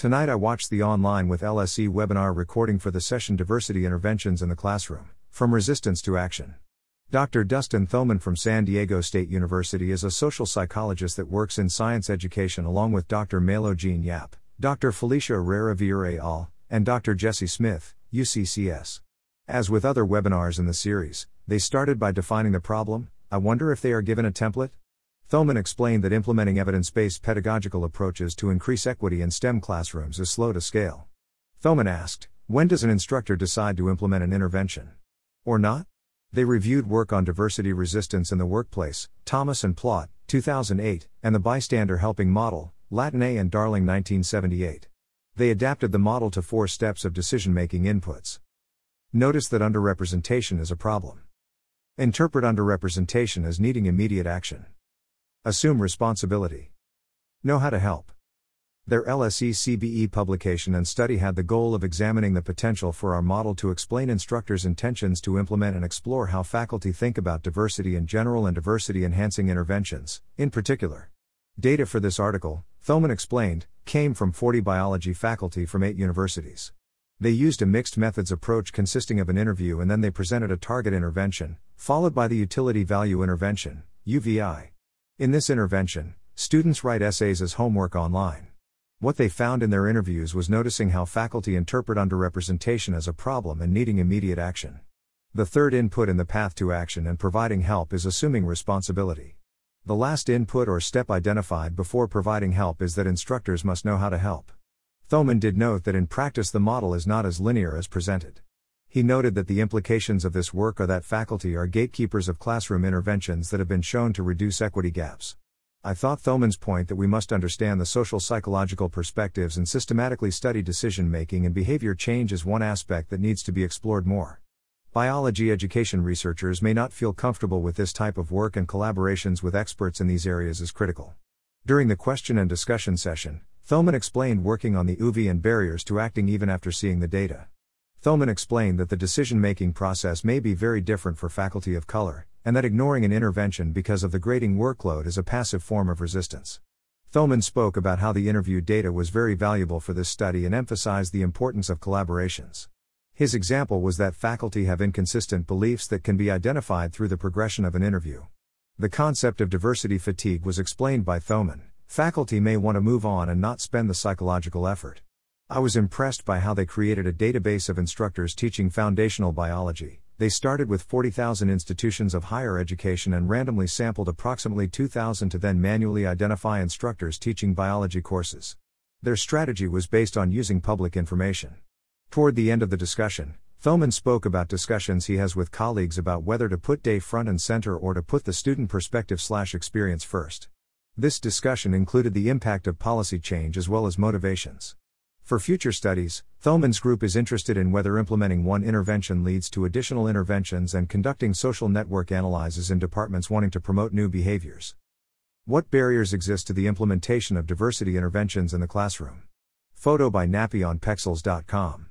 Tonight I watched the online with LSE webinar recording for the session Diversity Interventions in the Classroom From Resistance to Action. Dr. Dustin Thoman from San Diego State University is a social psychologist that works in science education along with Dr. Melo-Jean Yap, Dr. Felisha Herrera Villarreal, and Dr. Jessi Smith, UCCS. As with other webinars in the series, they started by defining the problem. I wonder if they are given a template? Thoman explained that implementing evidence based pedagogical approaches to increase equity in STEM classrooms is slow to scale. Thoman asked, When does an instructor decide to implement an intervention? Or not? They reviewed work on diversity resistance in the workplace, Thomas and Plaut, 2008, and the bystander helping model, Latané and Darley 1978. They adapted the model to four steps of decision making inputs. Notice that underrepresentation is a problem. Interpret underrepresentation as needing immediate action. Assume responsibility. Know how to help. Their LSE CBE publication and study had the goal of examining the potential for our model to explain instructors' intentions to implement and explore how faculty think about diversity in general and diversity enhancing interventions, in particular. Data for this article, Thoman explained, came from 40 biology faculty from eight universities. They used a mixed methods approach consisting of an interview and then they presented a target intervention, followed by the utility value intervention, UVI. In this intervention, students write essays as homework online. What they found in their interviews was noticing how faculty interpret underrepresentation as a problem and needing immediate action. The third input in the path to action and providing help is assuming responsibility. The last input or step identified before providing help is that instructors must know how to help. Thoman did note that in practice the model is not as linear as presented. He noted that the implications of this work are that faculty are gatekeepers of classroom interventions that have been shown to reduce equity gaps. I thought Thoman's point that we must understand the social psychological perspectives and systematically study decision making and behavior change is one aspect that needs to be explored more. Biology education researchers may not feel comfortable with this type of work, and collaborations with experts in these areas is critical. During the question and discussion session, Thoman explained working on the UV and barriers to acting even after seeing the data. Thoman explained that the decision making process may be very different for faculty of color, and that ignoring an intervention because of the grading workload is a passive form of resistance. Thoman spoke about how the interview data was very valuable for this study and emphasized the importance of collaborations. His example was that faculty have inconsistent beliefs that can be identified through the progression of an interview. The concept of diversity fatigue was explained by Thoman. Faculty may want to move on and not spend the psychological effort. I was impressed by how they created a database of instructors teaching foundational biology. They started with 40,000 institutions of higher education and randomly sampled approximately 2,000 to then manually identify instructors teaching biology courses. Their strategy was based on using public information. Toward the end of the discussion, Thoman spoke about discussions he has with colleagues about whether to put day front and center or to put the student perspective slash experience first. This discussion included the impact of policy change as well as motivations. For future studies, Thoman's group is interested in whether implementing one intervention leads to additional interventions and conducting social network analyses in departments wanting to promote new behaviors. What barriers exist to the implementation of diversity interventions in the classroom? Photo by Nappy on Pexels.com.